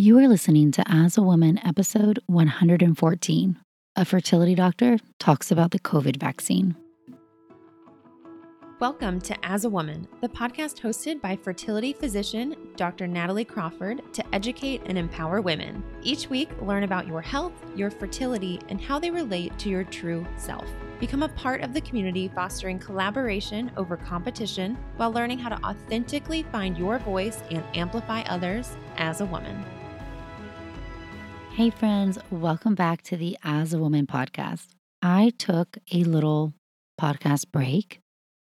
You are listening to As a Woman, episode 114. A fertility doctor talks about the COVID vaccine. Welcome to As a Woman, the podcast hosted by fertility physician Dr. Natalie Crawford to educate and empower women. Each week, learn about your health, your fertility, and how they relate to your true self. Become a part of the community fostering collaboration over competition while learning how to authentically find your voice and amplify others as a woman. Hey, friends, welcome back to the As a Woman podcast. I took a little podcast break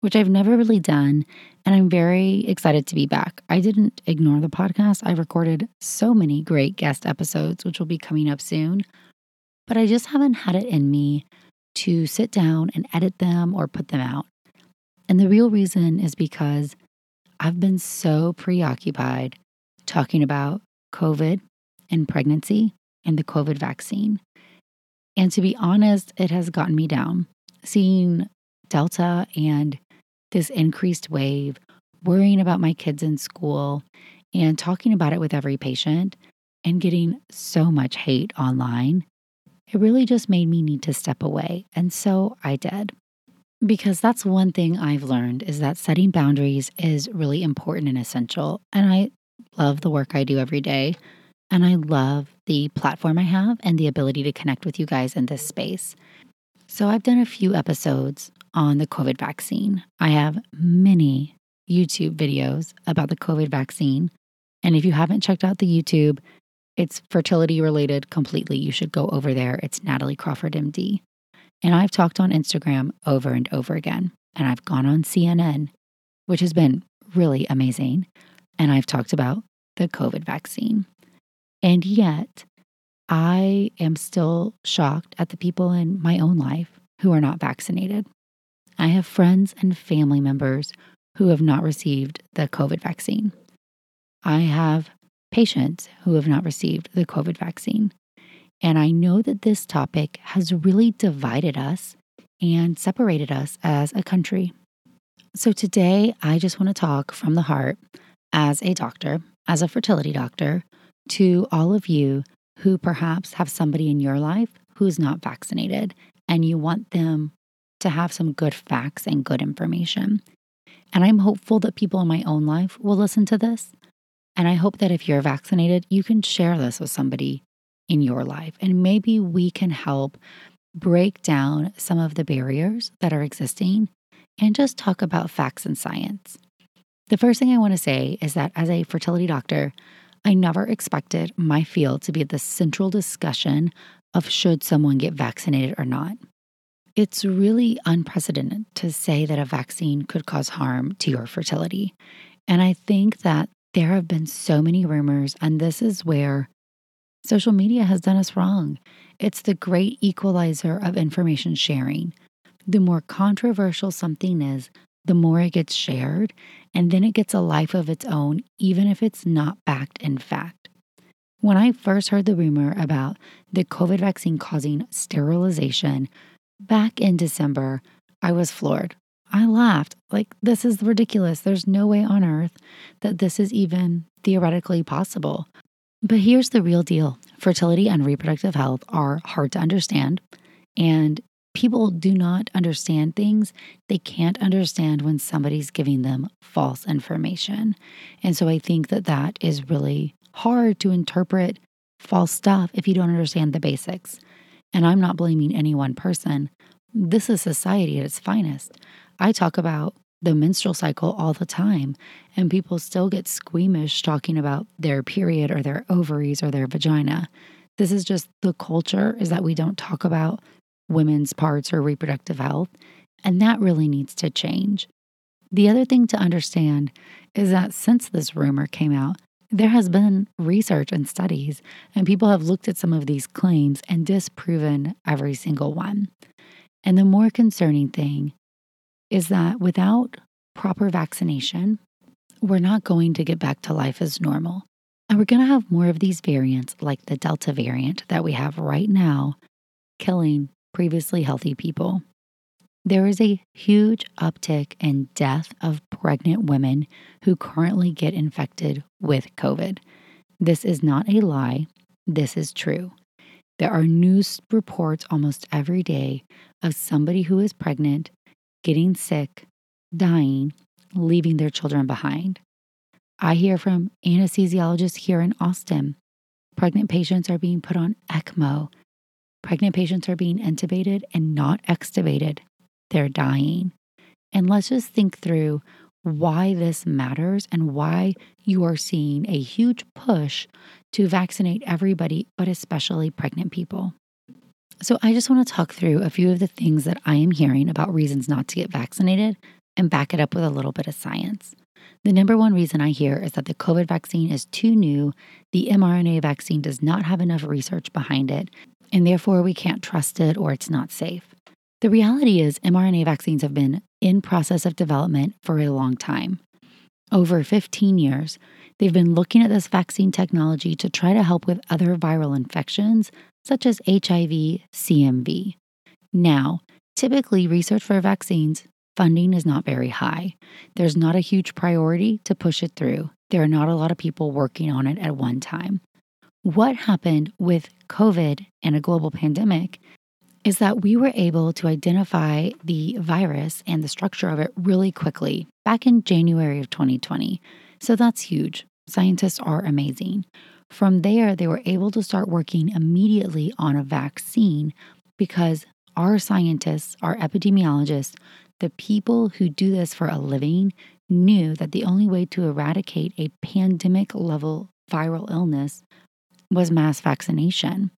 which I've never really done. And I'm very excited to be back. I didn't ignore the podcast. I recorded so many great guest episodes, which will be coming up soon. But I just haven't had it in me to sit down and edit them or put them out. And the real reason is because I've been so preoccupied talking about COVID and pregnancy and the COVID vaccine. And to be honest, it has gotten me down. Seeing Delta and this increased wave, worrying about my kids in school, and talking about it with every patient and getting so much hate online, it really just made me need to step away. And so I did. Because that's one thing I've learned is that setting boundaries is really important and essential. And I love the work I do every day. And I love the platform I have and the ability to connect with you guys in this space. So I've done a few episodes on the COVID vaccine. I have many YouTube videos about the COVID vaccine. And if you haven't checked out the YouTube, it's fertility related completely. You should go over there. It's Natalie Crawford, MD. And I've talked on Instagram over and over again. And I've gone on CNN, which has been really amazing. And I've talked about the COVID vaccine. And yet, I am still shocked at the people in my own life who are not vaccinated. I have friends and family members who have not received the COVID vaccine. I have patients who have not received the COVID vaccine. And I know that this topic has really divided us and separated us as a country. So today, I just want to talk from the heart as a doctor, as a fertility doctor, to all of you who perhaps have somebody in your life who's not vaccinated and you want them to have some good facts and good information. And I'm hopeful that people in my own life will listen to this. And I hope that if you're vaccinated, you can share this with somebody in your life. And maybe we can help break down some of the barriers that are existing and just talk about facts and science. The first thing I want to say is that as a fertility doctor, I never expected my field to be the central discussion of should someone get vaccinated or not. It's really unprecedented to say that a vaccine could cause harm to your fertility. And I think that there have been so many rumors, and this is where social media has done us wrong. It's the great equalizer of information sharing. The more controversial something is, the more it gets shared, and then it gets a life of its own, even if it's not backed in fact. When I first heard the rumor about the COVID vaccine causing sterilization, Back in December, I was floored. I laughed, like, this is ridiculous. There's no way on earth that this is even theoretically possible. But here's the real deal fertility and reproductive health are hard to understand, and people do not understand things. They can't understand when somebody's giving them false information. And so I think that that is really hard to interpret false stuff if you don't understand the basics. And I'm not blaming any one person. This is society at its finest. I talk about the menstrual cycle all the time, and people still get squeamish talking about their period or their ovaries or their vagina. This is just the culture is that we don't talk about women's parts or reproductive health, and that really needs to change. The other thing to understand is that since this rumor came out, there has been research and studies, and people have looked at some of these claims and disproven every single one. And the more concerning thing is that without proper vaccination, we're not going to get back to life as normal. And we're going to have more of these variants, like the Delta variant that we have right now, killing previously healthy people. There is a huge uptick in death of pregnant women who currently get infected with COVID. This is not a lie, this is true. There are news reports almost every day of somebody who is pregnant, getting sick, dying, leaving their children behind. I hear from anesthesiologists here in Austin. Pregnant patients are being put on ECMO. Pregnant patients are being intubated and not extubated they're dying. And let's just think through why this matters and why you are seeing a huge push to vaccinate everybody, but especially pregnant people. So, I just want to talk through a few of the things that I am hearing about reasons not to get vaccinated and back it up with a little bit of science. The number one reason I hear is that the COVID vaccine is too new, the mRNA vaccine does not have enough research behind it, and therefore we can't trust it or it's not safe. The reality is, mRNA vaccines have been in process of development for a long time. Over 15 years, they've been looking at this vaccine technology to try to help with other viral infections, such as HIV, CMV. Now, typically, research for vaccines funding is not very high. There's not a huge priority to push it through. There are not a lot of people working on it at one time. What happened with COVID and a global pandemic is that we were able to identify the virus and the structure of it really quickly back in January of 2020. So that's huge. Scientists are amazing. From there, they were able to start working immediately on a vaccine because our scientists, our epidemiologists, the people who do this for a living knew that the only way to eradicate a pandemic level viral illness was mass vaccination.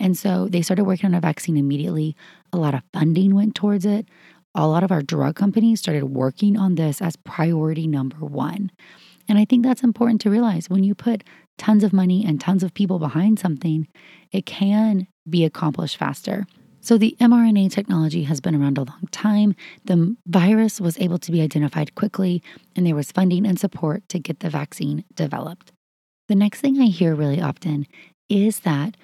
And so they started working on a vaccine immediately. A lot of funding went towards it. A lot of our drug companies started working on this as priority number one. And I think that's important to realize when you put tons of money and tons of people behind something, it can be accomplished faster. So, the mRNA technology has been around a long time. The virus was able to be identified quickly, and there was funding and support to get the vaccine developed. The next thing I hear really often is that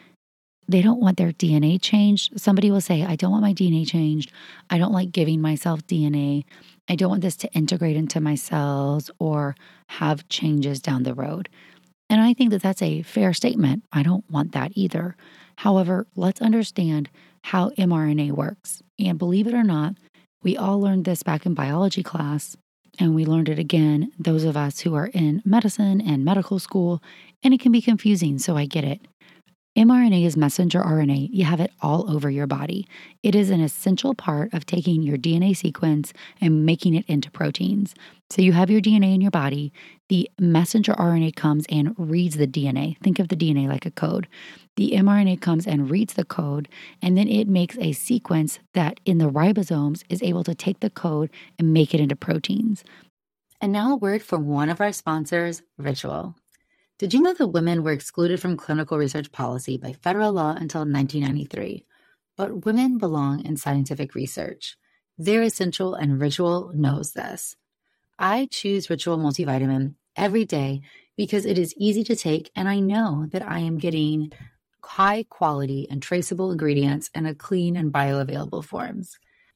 they don't want their DNA changed. Somebody will say, I don't want my DNA changed. I don't like giving myself DNA. I don't want this to integrate into my cells or have changes down the road. And I think that that's a fair statement. I don't want that either. However, let's understand how mRNA works. And believe it or not, we all learned this back in biology class, and we learned it again, those of us who are in medicine and medical school, and it can be confusing, so I get it mRNA is messenger RNA. You have it all over your body. It is an essential part of taking your DNA sequence and making it into proteins. So you have your DNA in your body. The messenger RNA comes and reads the DNA. Think of the DNA like a code. The mRNA comes and reads the code, and then it makes a sequence that in the ribosomes is able to take the code and make it into proteins. And now a word from one of our sponsors, Ritual. Did you know that women were excluded from clinical research policy by federal law until 1993? But women belong in scientific research. They're essential, and Ritual knows this. I choose Ritual multivitamin every day because it is easy to take, and I know that I am getting high quality and traceable ingredients in a clean and bioavailable forms.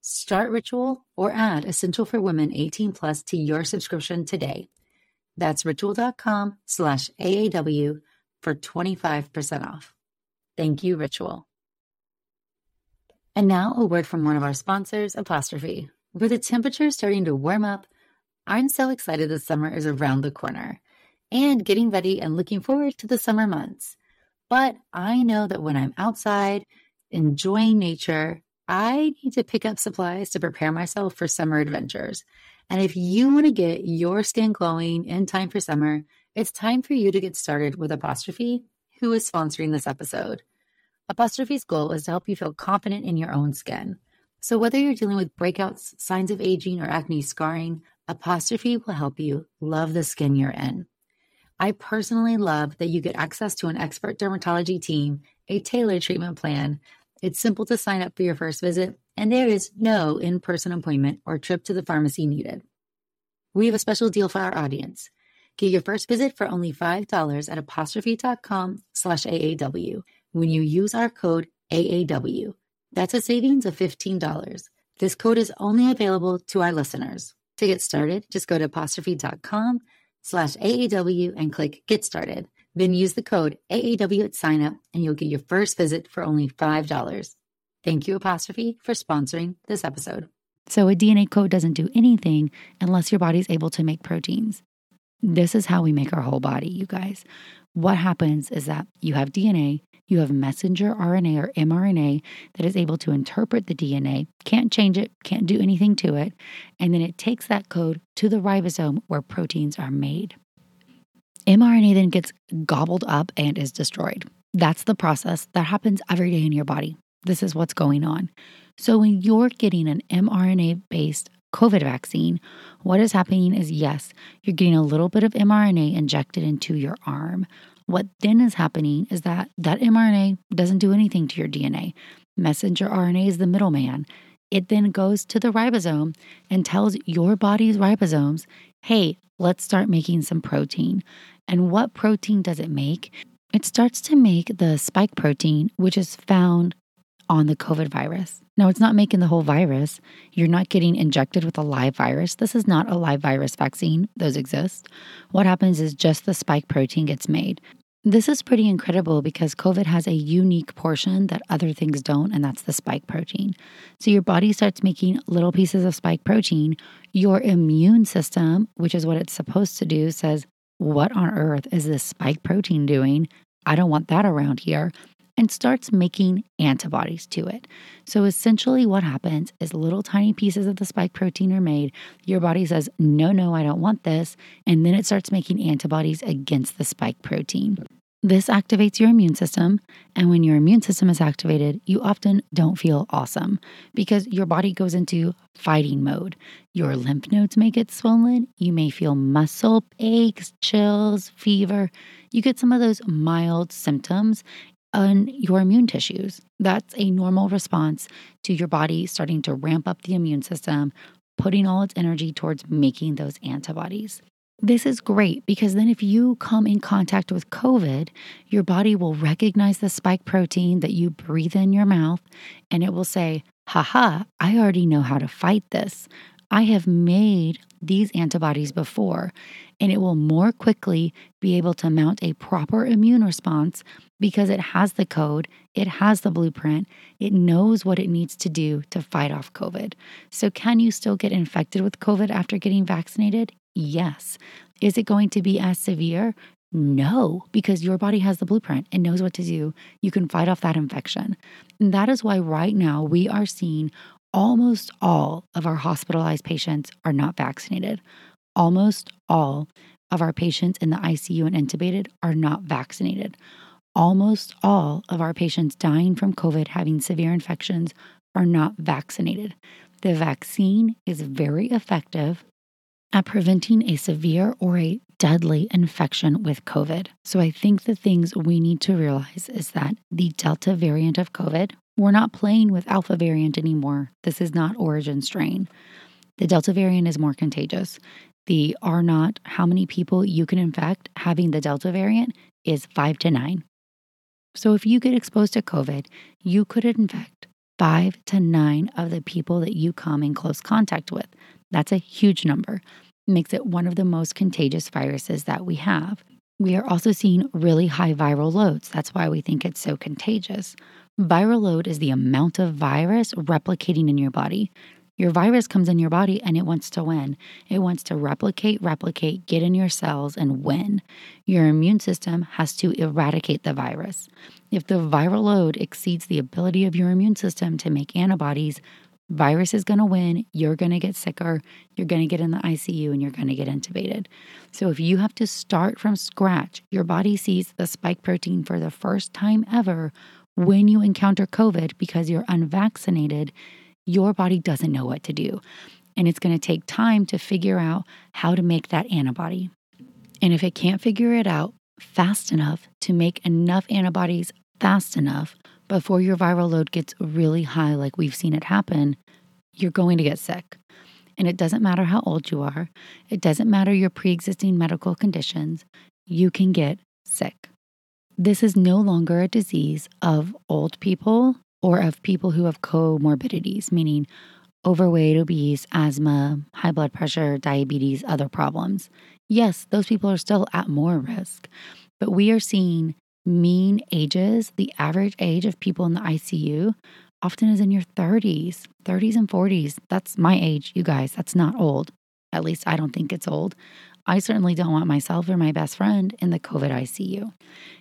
Start Ritual or add Essential for Women 18 Plus to your subscription today. That's ritual.com slash AAW for 25% off. Thank you, Ritual. And now a word from one of our sponsors, Apostrophe. With the temperature starting to warm up, I'm so excited the summer is around the corner. and getting ready and looking forward to the summer months. But I know that when I'm outside enjoying nature, I need to pick up supplies to prepare myself for summer adventures. And if you want to get your skin glowing in time for summer, it's time for you to get started with Apostrophe, who is sponsoring this episode. Apostrophe's goal is to help you feel confident in your own skin. So whether you're dealing with breakouts, signs of aging, or acne scarring, Apostrophe will help you love the skin you're in. I personally love that you get access to an expert dermatology team, a tailored treatment plan. It's simple to sign up for your first visit, and there is no in person appointment or trip to the pharmacy needed. We have a special deal for our audience. Get your first visit for only $5 at apostrophe.com slash AAW when you use our code AAW. That's a savings of $15. This code is only available to our listeners. To get started, just go to apostrophe.com slash AAW and click Get Started. Then use the code AAW at signup and you'll get your first visit for only $5. Thank you, Apostrophe, for sponsoring this episode. So, a DNA code doesn't do anything unless your body's able to make proteins. This is how we make our whole body, you guys. What happens is that you have DNA, you have messenger RNA or mRNA that is able to interpret the DNA, can't change it, can't do anything to it, and then it takes that code to the ribosome where proteins are made. mRNA then gets gobbled up and is destroyed. That's the process that happens every day in your body. This is what's going on. So, when you're getting an mRNA based COVID vaccine, what is happening is yes, you're getting a little bit of mRNA injected into your arm. What then is happening is that that mRNA doesn't do anything to your DNA. Messenger RNA is the middleman. It then goes to the ribosome and tells your body's ribosomes, hey, let's start making some protein. And what protein does it make? It starts to make the spike protein, which is found on the COVID virus. Now, it's not making the whole virus. You're not getting injected with a live virus. This is not a live virus vaccine, those exist. What happens is just the spike protein gets made. This is pretty incredible because COVID has a unique portion that other things don't, and that's the spike protein. So your body starts making little pieces of spike protein. Your immune system, which is what it's supposed to do, says, What on earth is this spike protein doing? I don't want that around here and starts making antibodies to it. So essentially, what happens is little tiny pieces of the spike protein are made. Your body says, No, no, I don't want this. And then it starts making antibodies against the spike protein. This activates your immune system. And when your immune system is activated, you often don't feel awesome because your body goes into fighting mode. Your lymph nodes may get swollen. You may feel muscle aches, chills, fever. You get some of those mild symptoms on your immune tissues. That's a normal response to your body starting to ramp up the immune system, putting all its energy towards making those antibodies. This is great because then, if you come in contact with COVID, your body will recognize the spike protein that you breathe in your mouth and it will say, Haha, I already know how to fight this. I have made these antibodies before, and it will more quickly be able to mount a proper immune response because it has the code, it has the blueprint, it knows what it needs to do to fight off COVID. So, can you still get infected with COVID after getting vaccinated? Yes. Is it going to be as severe? No, because your body has the blueprint and knows what to do. You can fight off that infection. And that is why right now we are seeing almost all of our hospitalized patients are not vaccinated. Almost all of our patients in the ICU and intubated are not vaccinated. Almost all of our patients dying from COVID having severe infections are not vaccinated. The vaccine is very effective at preventing a severe or a deadly infection with COVID. So I think the things we need to realize is that the Delta variant of COVID, we're not playing with Alpha variant anymore. This is not origin strain. The Delta variant is more contagious. The R naught, how many people you can infect having the Delta variant, is five to nine. So if you get exposed to COVID, you could infect five to nine of the people that you come in close contact with. That's a huge number. It makes it one of the most contagious viruses that we have. We are also seeing really high viral loads. That's why we think it's so contagious. Viral load is the amount of virus replicating in your body. Your virus comes in your body and it wants to win. It wants to replicate, replicate, get in your cells and win. Your immune system has to eradicate the virus. If the viral load exceeds the ability of your immune system to make antibodies, virus is going to win. You're going to get sicker. You're going to get in the ICU and you're going to get intubated. So, if you have to start from scratch, your body sees the spike protein for the first time ever when you encounter COVID because you're unvaccinated, your body doesn't know what to do. And it's going to take time to figure out how to make that antibody. And if it can't figure it out fast enough to make enough antibodies fast enough before your viral load gets really high, like we've seen it happen, you're going to get sick. And it doesn't matter how old you are, it doesn't matter your pre existing medical conditions, you can get sick. This is no longer a disease of old people or of people who have comorbidities, meaning overweight, obese, asthma, high blood pressure, diabetes, other problems. Yes, those people are still at more risk, but we are seeing mean ages, the average age of people in the ICU often is in your 30s, 30s and 40s. That's my age, you guys. That's not old. At least I don't think it's old. I certainly don't want myself or my best friend in the COVID ICU.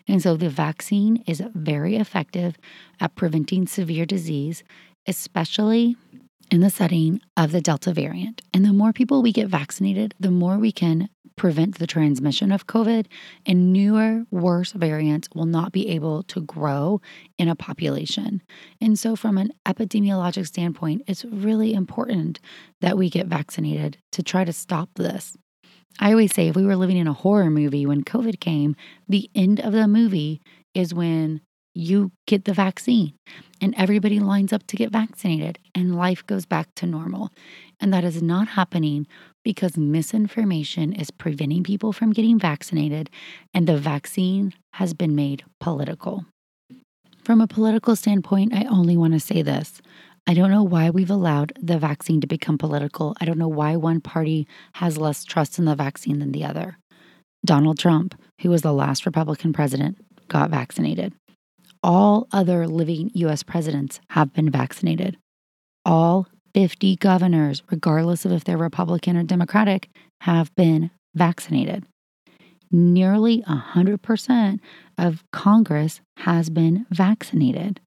And so the vaccine is very effective at preventing severe disease, especially in the setting of the Delta variant. And the more people we get vaccinated, the more we can prevent the transmission of COVID, and newer, worse variants will not be able to grow in a population. And so, from an epidemiologic standpoint, it's really important that we get vaccinated to try to stop this. I always say if we were living in a horror movie when COVID came, the end of the movie is when you get the vaccine and everybody lines up to get vaccinated and life goes back to normal. And that is not happening because misinformation is preventing people from getting vaccinated and the vaccine has been made political. From a political standpoint, I only want to say this I don't know why we've allowed the vaccine to become political. I don't know why one party has less trust in the vaccine than the other. Donald Trump, who was the last Republican president, got vaccinated. All other living US presidents have been vaccinated. All 50 governors, regardless of if they're Republican or Democratic, have been vaccinated. Nearly 100% of Congress has been vaccinated.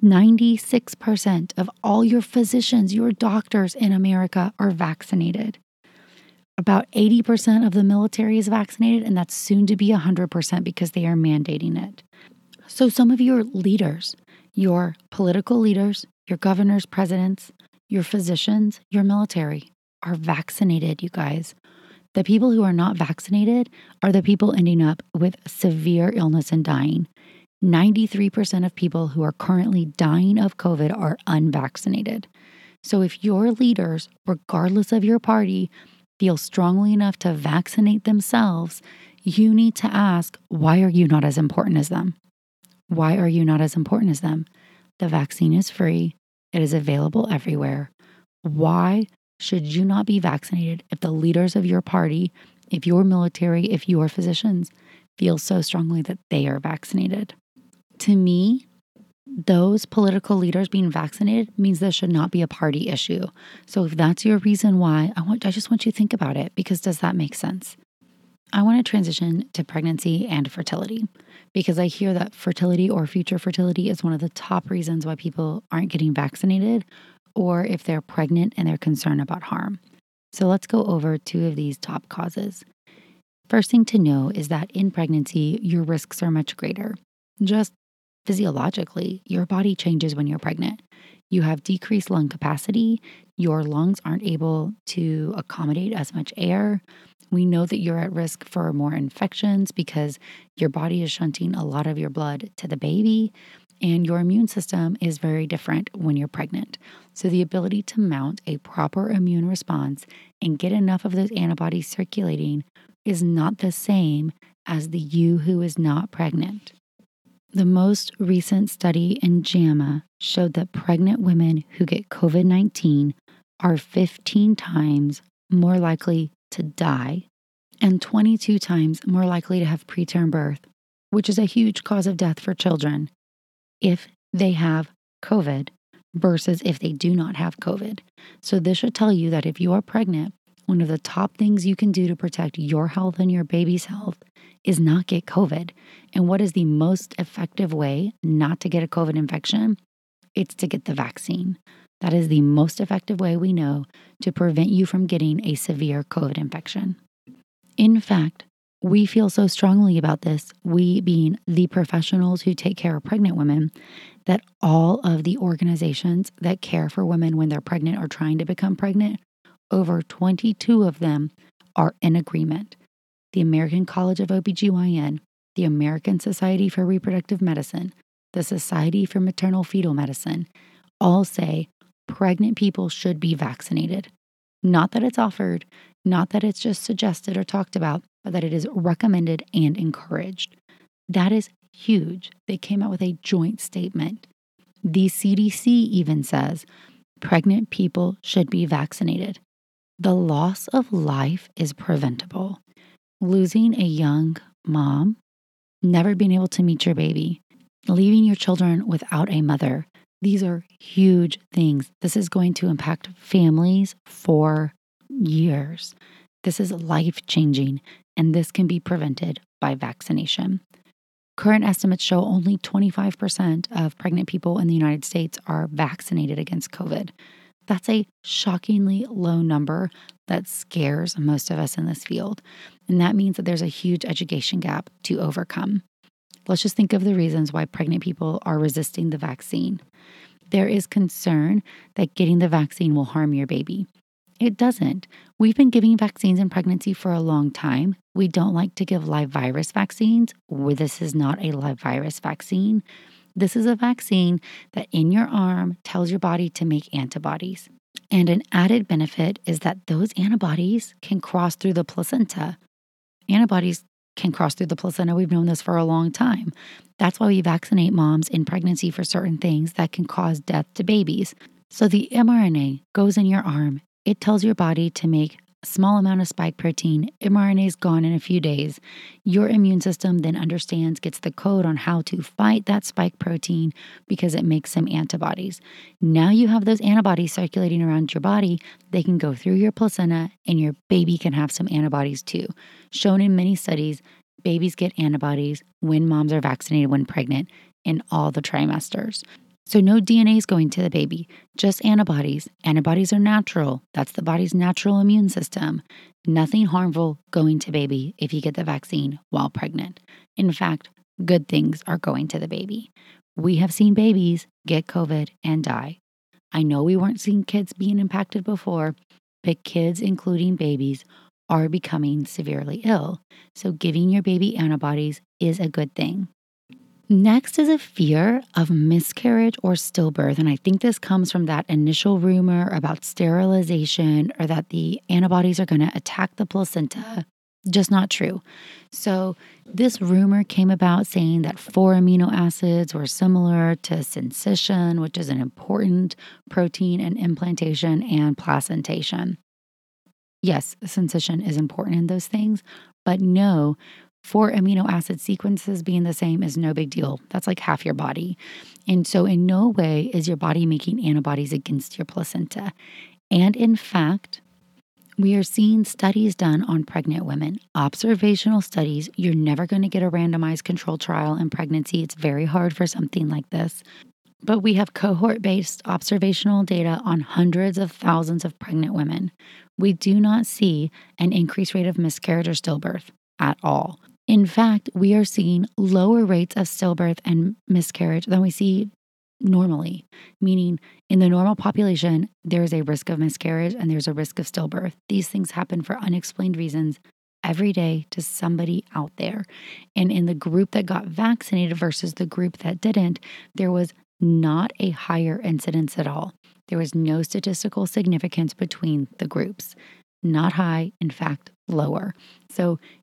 96% of all your physicians, your doctors in America are vaccinated. About 80% of the military is vaccinated, and that's soon to be 100% because they are mandating it. So, some of your leaders, your political leaders, your governors, presidents, your physicians, your military are vaccinated, you guys. The people who are not vaccinated are the people ending up with severe illness and dying. 93% of people who are currently dying of COVID are unvaccinated. So if your leaders, regardless of your party, feel strongly enough to vaccinate themselves, you need to ask, why are you not as important as them? Why are you not as important as them? The vaccine is free, it is available everywhere. Why should you not be vaccinated if the leaders of your party, if your military, if your physicians feel so strongly that they are vaccinated? to me, those political leaders being vaccinated means there should not be a party issue. So if that's your reason why, I want I just want you to think about it because does that make sense? I want to transition to pregnancy and fertility because I hear that fertility or future fertility is one of the top reasons why people aren't getting vaccinated or if they're pregnant and they're concerned about harm. So let's go over two of these top causes. First thing to know is that in pregnancy, your risks are much greater. Just physiologically, your body changes when you're pregnant. You have decreased lung capacity, your lungs aren't able to accommodate as much air. We know that you're at risk for more infections because your body is shunting a lot of your blood to the baby, and your immune system is very different when you're pregnant. So, the ability to mount a proper immune response and get enough of those antibodies circulating is not the same as the you who is not pregnant. The most recent study in JAMA showed that pregnant women who get COVID 19 are 15 times more likely to die and 22 times more likely to have preterm birth, which is a huge cause of death for children if they have COVID versus if they do not have COVID. So, this should tell you that if you are pregnant, one of the top things you can do to protect your health and your baby's health is not get COVID. And what is the most effective way not to get a COVID infection? It's to get the vaccine. That is the most effective way we know to prevent you from getting a severe COVID infection. In fact, we feel so strongly about this, we being the professionals who take care of pregnant women, that all of the organizations that care for women when they're pregnant or trying to become pregnant, over 22 of them are in agreement. The American College of OBGYN, the American Society for Reproductive Medicine, the Society for Maternal Fetal Medicine all say pregnant people should be vaccinated. Not that it's offered, not that it's just suggested or talked about, but that it is recommended and encouraged. That is huge. They came out with a joint statement. The CDC even says pregnant people should be vaccinated. The loss of life is preventable. Losing a young mom, never being able to meet your baby, leaving your children without a mother, these are huge things. This is going to impact families for years. This is life changing, and this can be prevented by vaccination. Current estimates show only 25% of pregnant people in the United States are vaccinated against COVID. That's a shockingly low number that scares most of us in this field. And that means that there's a huge education gap to overcome. Let's just think of the reasons why pregnant people are resisting the vaccine. There is concern that getting the vaccine will harm your baby. It doesn't. We've been giving vaccines in pregnancy for a long time. We don't like to give live virus vaccines. This is not a live virus vaccine. This is a vaccine that in your arm tells your body to make antibodies. And an added benefit is that those antibodies can cross through the placenta. Antibodies can cross through the placenta. We've known this for a long time. That's why we vaccinate moms in pregnancy for certain things that can cause death to babies. So the mRNA goes in your arm. It tells your body to make small amount of spike protein, mRNA is gone in a few days. Your immune system then understands, gets the code on how to fight that spike protein because it makes some antibodies. Now you have those antibodies circulating around your body. They can go through your placenta, and your baby can have some antibodies too. Shown in many studies, babies get antibodies when moms are vaccinated when pregnant in all the trimesters. So, no DNA is going to the baby, just antibodies. Antibodies are natural. That's the body's natural immune system. Nothing harmful going to baby if you get the vaccine while pregnant. In fact, good things are going to the baby. We have seen babies get COVID and die. I know we weren't seeing kids being impacted before, but kids, including babies, are becoming severely ill. So, giving your baby antibodies is a good thing. Next is a fear of miscarriage or stillbirth. And I think this comes from that initial rumor about sterilization or that the antibodies are going to attack the placenta. Just not true. So, this rumor came about saying that four amino acids were similar to syncytin, which is an important protein in implantation and placentation. Yes, syncytin is important in those things, but no, four amino acid sequences being the same is no big deal. That's like half your body. And so, in no way is your body making antibodies against your placenta. And in fact, we are seeing studies done on pregnant women, observational studies. You're never going to get a randomized control trial in pregnancy. It's very hard for something like this. But we have cohort based observational data on hundreds of thousands of pregnant women. We do not see an increased rate of miscarriage or stillbirth at all. In fact, we are seeing lower rates of stillbirth and miscarriage than we see normally, meaning in the normal population, there is a risk of miscarriage and there's a risk of stillbirth. These things happen for unexplained reasons every day to somebody out there. And in the group that got vaccinated versus the group that didn't, there was not a higher incidence at all. There was no statistical significance between the groups. Not high, in fact, lower. So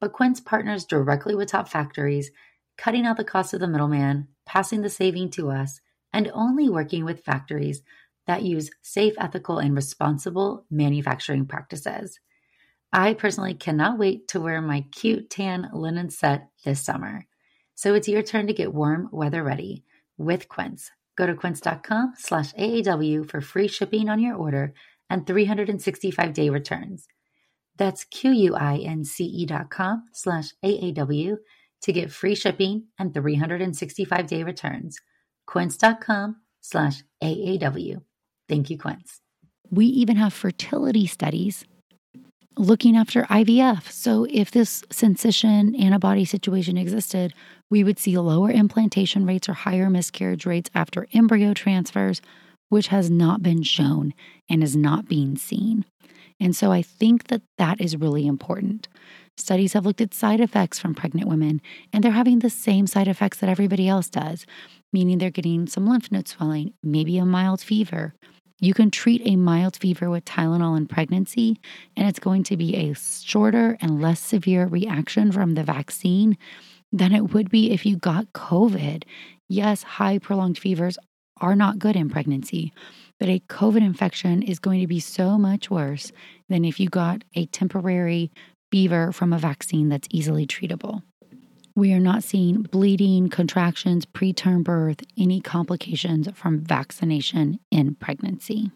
but Quince partners directly with top factories, cutting out the cost of the middleman, passing the saving to us, and only working with factories that use safe, ethical, and responsible manufacturing practices. I personally cannot wait to wear my cute tan linen set this summer. So it's your turn to get warm weather ready with Quince. Go to quince.com slash AAW for free shipping on your order and 365 day returns. That's Q-U-I-N-C-E dot com slash AAW to get free shipping and 365 day returns. Quince.com slash AAW. Thank you, Quince. We even have fertility studies looking after IVF. So if this syncytin antibody situation existed, we would see lower implantation rates or higher miscarriage rates after embryo transfers, which has not been shown and is not being seen. And so I think that that is really important. Studies have looked at side effects from pregnant women, and they're having the same side effects that everybody else does, meaning they're getting some lymph node swelling, maybe a mild fever. You can treat a mild fever with Tylenol in pregnancy, and it's going to be a shorter and less severe reaction from the vaccine than it would be if you got COVID. Yes, high prolonged fevers are not good in pregnancy, but a COVID infection is going to be so much worse than if you got a temporary fever from a vaccine that's easily treatable. We are not seeing bleeding, contractions, preterm birth, any complications from vaccination in pregnancy.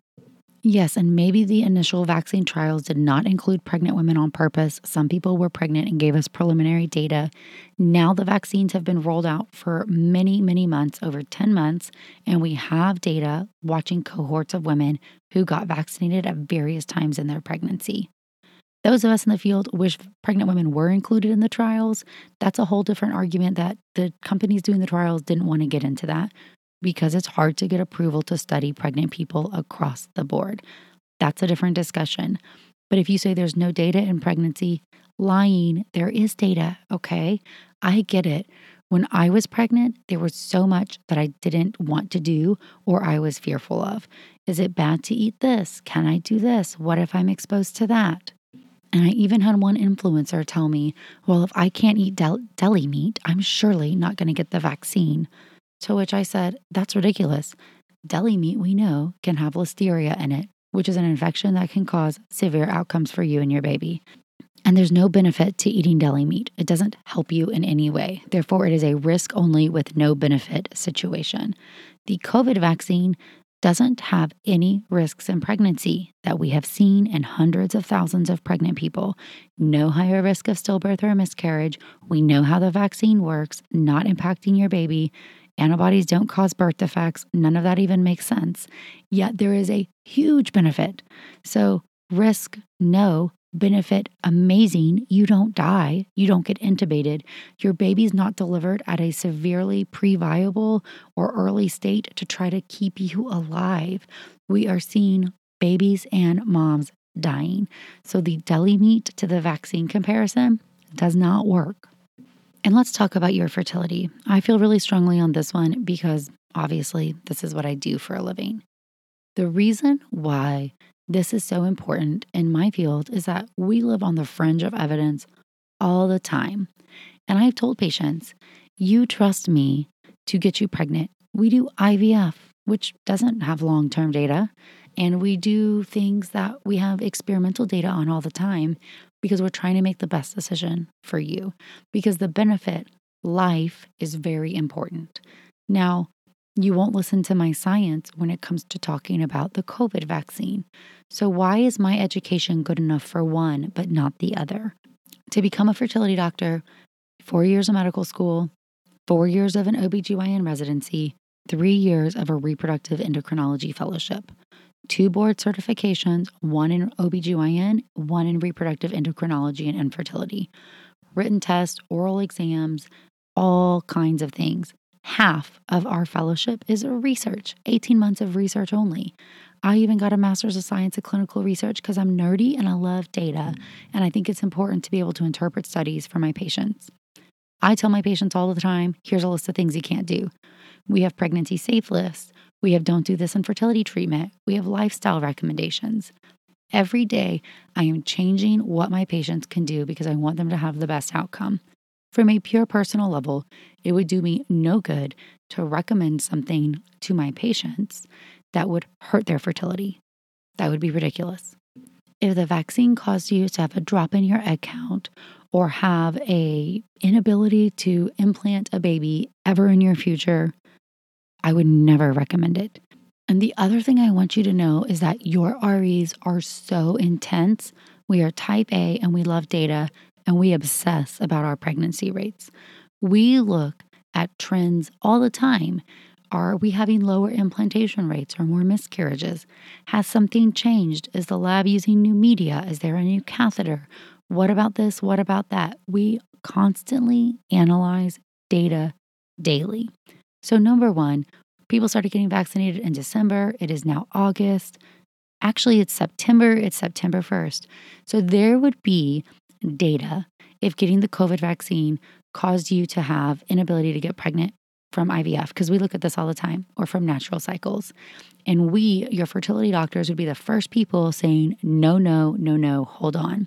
Yes, and maybe the initial vaccine trials did not include pregnant women on purpose. Some people were pregnant and gave us preliminary data. Now the vaccines have been rolled out for many, many months, over 10 months, and we have data watching cohorts of women who got vaccinated at various times in their pregnancy. Those of us in the field wish pregnant women were included in the trials. That's a whole different argument that the companies doing the trials didn't want to get into that because it's hard to get approval to study pregnant people across the board. That's a different discussion. But if you say there's no data in pregnancy, lying, there is data, okay? I get it. When I was pregnant, there was so much that I didn't want to do or I was fearful of. Is it bad to eat this? Can I do this? What if I'm exposed to that? And I even had one influencer tell me, well, if I can't eat del- deli meat, I'm surely not going to get the vaccine. To which I said, that's ridiculous. Deli meat, we know, can have listeria in it, which is an infection that can cause severe outcomes for you and your baby. And there's no benefit to eating deli meat. It doesn't help you in any way. Therefore, it is a risk only with no benefit situation. The COVID vaccine doesn't have any risks in pregnancy that we have seen in hundreds of thousands of pregnant people. No higher risk of stillbirth or miscarriage. We know how the vaccine works, not impacting your baby. Antibodies don't cause birth defects. None of that even makes sense. Yet there is a huge benefit. So, risk no, benefit amazing. You don't die, you don't get intubated. Your baby's not delivered at a severely pre-viable or early state to try to keep you alive. We are seeing babies and moms dying. So the deli meat to the vaccine comparison does not work. And let's talk about your fertility. I feel really strongly on this one because obviously this is what I do for a living. The reason why this is so important in my field is that we live on the fringe of evidence all the time. And I've told patients, you trust me to get you pregnant. We do IVF, which doesn't have long term data. And we do things that we have experimental data on all the time because we're trying to make the best decision for you. Because the benefit, life, is very important. Now, you won't listen to my science when it comes to talking about the COVID vaccine. So, why is my education good enough for one but not the other? To become a fertility doctor, four years of medical school, four years of an OBGYN residency, three years of a reproductive endocrinology fellowship, two board certifications, one in OBGYN, one in reproductive endocrinology and infertility, written tests, oral exams, all kinds of things half of our fellowship is research, 18 months of research only. I even got a master's of science in clinical research because I'm nerdy and I love data. Mm. And I think it's important to be able to interpret studies for my patients. I tell my patients all the time here's a list of things you can't do. We have pregnancy safe lists. We have don't do this infertility treatment. We have lifestyle recommendations. Every day, I am changing what my patients can do because I want them to have the best outcome. From a pure personal level, it would do me no good to recommend something to my patients that would hurt their fertility. That would be ridiculous. If the vaccine caused you to have a drop in your egg count or have a inability to implant a baby ever in your future, I would never recommend it. And the other thing I want you to know is that your REs are so intense. We are type A and we love data and we obsess about our pregnancy rates. We look at trends all the time. Are we having lower implantation rates or more miscarriages? Has something changed? Is the lab using new media? Is there a new catheter? What about this? What about that? We constantly analyze data daily. So, number one, people started getting vaccinated in December. It is now August. Actually, it's September. It's September 1st. So, there would be data if getting the COVID vaccine caused you to have inability to get pregnant from IVF, because we look at this all the time, or from natural cycles. And we, your fertility doctors, would be the first people saying, no, no, no, no, hold on.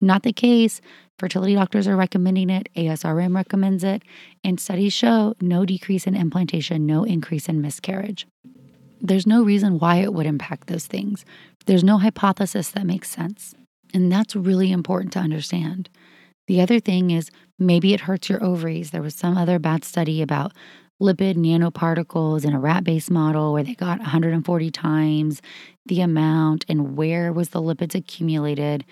Not the case. Fertility doctors are recommending it, ASRM recommends it, and studies show no decrease in implantation, no increase in miscarriage. There's no reason why it would impact those things. There's no hypothesis that makes sense. And that's really important to understand. The other thing is maybe it hurts your ovaries. There was some other bad study about lipid nanoparticles in a rat based model where they got 140 times the amount and where was the lipids accumulated.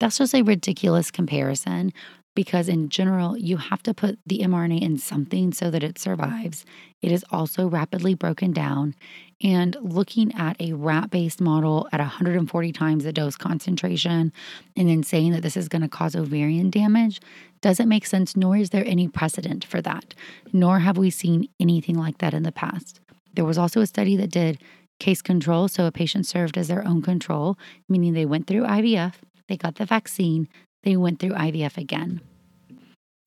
That's just a ridiculous comparison because, in general, you have to put the mRNA in something so that it survives. It is also rapidly broken down. And looking at a rat based model at 140 times the dose concentration and then saying that this is going to cause ovarian damage doesn't make sense, nor is there any precedent for that, nor have we seen anything like that in the past. There was also a study that did case control. So a patient served as their own control, meaning they went through IVF, they got the vaccine, they went through IVF again.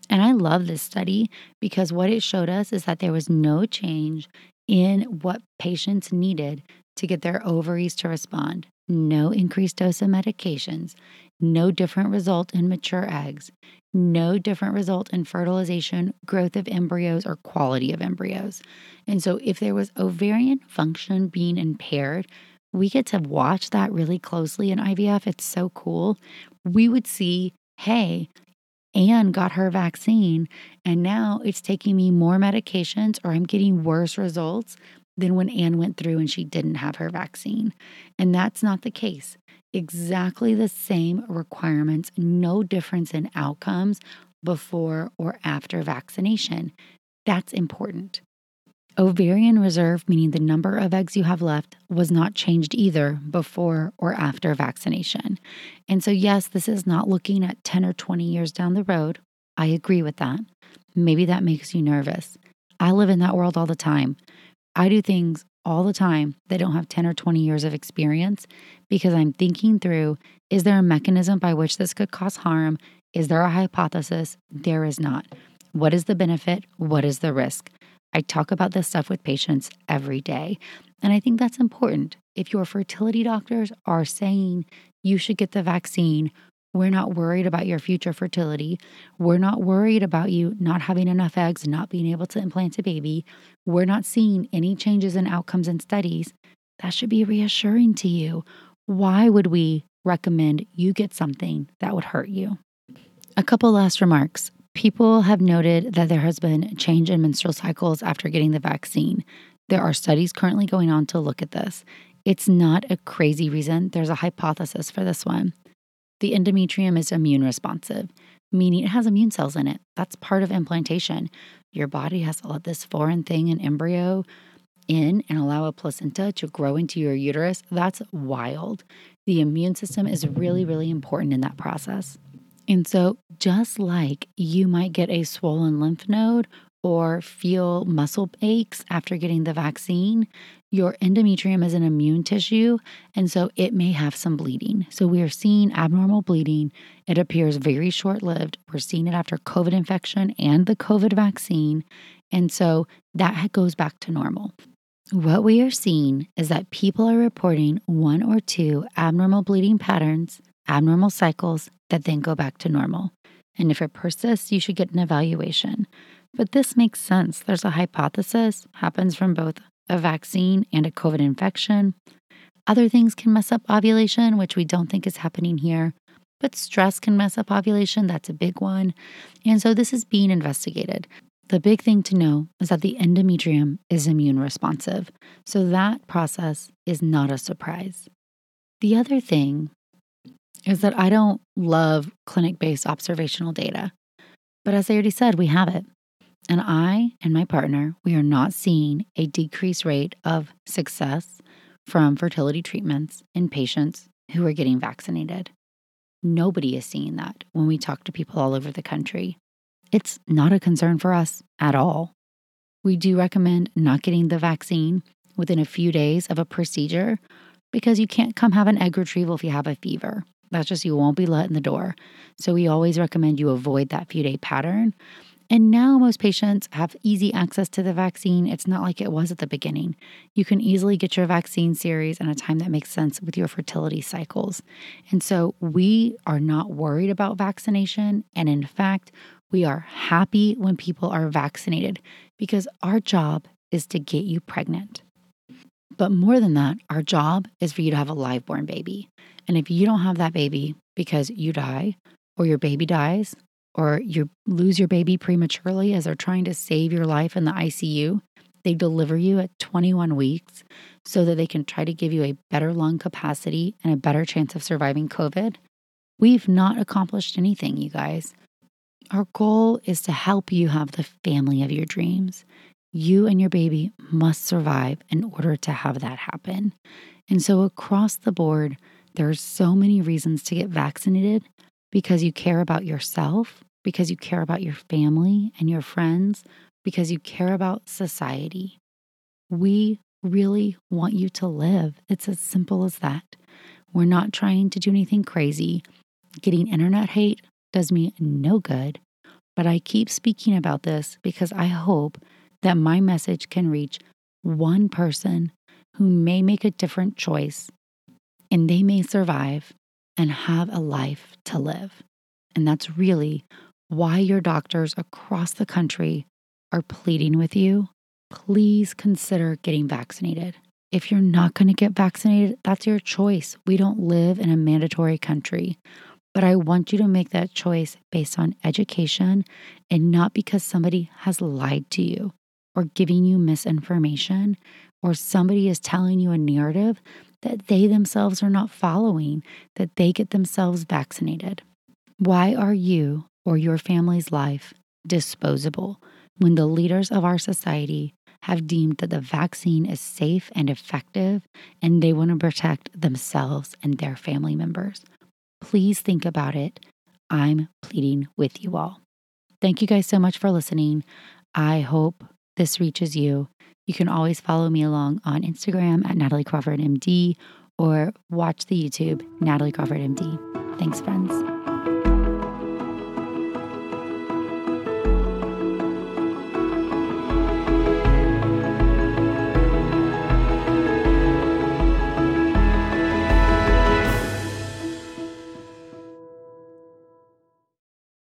And I love this study because what it showed us is that there was no change in what patients needed to get their ovaries to respond. No increased dose of medications, no different result in mature eggs, no different result in fertilization, growth of embryos, or quality of embryos. And so, if there was ovarian function being impaired, we get to watch that really closely in IVF. It's so cool. We would see, hey, Anne got her vaccine, and now it's taking me more medications or I'm getting worse results than when Anne went through and she didn't have her vaccine. And that's not the case. Exactly the same requirements, no difference in outcomes before or after vaccination. That's important. Ovarian reserve, meaning the number of eggs you have left, was not changed either before or after vaccination. And so, yes, this is not looking at 10 or 20 years down the road. I agree with that. Maybe that makes you nervous. I live in that world all the time. I do things all the time that don't have 10 or 20 years of experience because I'm thinking through is there a mechanism by which this could cause harm? Is there a hypothesis? There is not. What is the benefit? What is the risk? I talk about this stuff with patients every day. And I think that's important. If your fertility doctors are saying you should get the vaccine, we're not worried about your future fertility. We're not worried about you not having enough eggs not being able to implant a baby. We're not seeing any changes in outcomes and studies. That should be reassuring to you. Why would we recommend you get something that would hurt you? A couple last remarks. People have noted that there has been a change in menstrual cycles after getting the vaccine. There are studies currently going on to look at this. It's not a crazy reason, there's a hypothesis for this one. The endometrium is immune responsive, meaning it has immune cells in it. That's part of implantation. Your body has to let this foreign thing, an embryo, in and allow a placenta to grow into your uterus. That's wild. The immune system is really, really important in that process. And so, just like you might get a swollen lymph node or feel muscle aches after getting the vaccine, your endometrium is an immune tissue, and so it may have some bleeding. So, we are seeing abnormal bleeding. It appears very short lived. We're seeing it after COVID infection and the COVID vaccine. And so that goes back to normal. What we are seeing is that people are reporting one or two abnormal bleeding patterns, abnormal cycles that then go back to normal. And if it persists, you should get an evaluation. But this makes sense. There's a hypothesis, happens from both a vaccine and a COVID infection. Other things can mess up ovulation, which we don't think is happening here. But stress can mess up ovulation. That's a big one. And so this is being investigated. The big thing to know is that the endometrium is immune responsive. So that process is not a surprise. The other thing is that I don't love clinic based observational data. But as I already said, we have it. And I and my partner, we are not seeing a decreased rate of success from fertility treatments in patients who are getting vaccinated. Nobody is seeing that when we talk to people all over the country. It's not a concern for us at all. We do recommend not getting the vaccine within a few days of a procedure because you can't come have an egg retrieval if you have a fever. That's just you won't be let in the door. So we always recommend you avoid that few day pattern. And now most patients have easy access to the vaccine. It's not like it was at the beginning. You can easily get your vaccine series in a time that makes sense with your fertility cycles. And so we are not worried about vaccination. And in fact, we are happy when people are vaccinated because our job is to get you pregnant. But more than that, our job is for you to have a live born baby. And if you don't have that baby because you die, or your baby dies, or you lose your baby prematurely as they're trying to save your life in the ICU, they deliver you at 21 weeks so that they can try to give you a better lung capacity and a better chance of surviving COVID. We've not accomplished anything, you guys. Our goal is to help you have the family of your dreams. You and your baby must survive in order to have that happen. And so, across the board, there are so many reasons to get vaccinated because you care about yourself, because you care about your family and your friends, because you care about society. We really want you to live. It's as simple as that. We're not trying to do anything crazy. Getting internet hate does me no good. But I keep speaking about this because I hope that my message can reach one person who may make a different choice and they may survive and have a life to live. And that's really why your doctors across the country are pleading with you. Please consider getting vaccinated. If you're not going to get vaccinated, that's your choice. We don't live in a mandatory country. But I want you to make that choice based on education and not because somebody has lied to you or giving you misinformation or somebody is telling you a narrative that they themselves are not following, that they get themselves vaccinated. Why are you or your family's life disposable when the leaders of our society have deemed that the vaccine is safe and effective and they want to protect themselves and their family members? Please think about it. I'm pleading with you all. Thank you guys so much for listening. I hope this reaches you. You can always follow me along on Instagram at Natalie Crawford MD or watch the YouTube Natalie Crawford MD. Thanks, friends.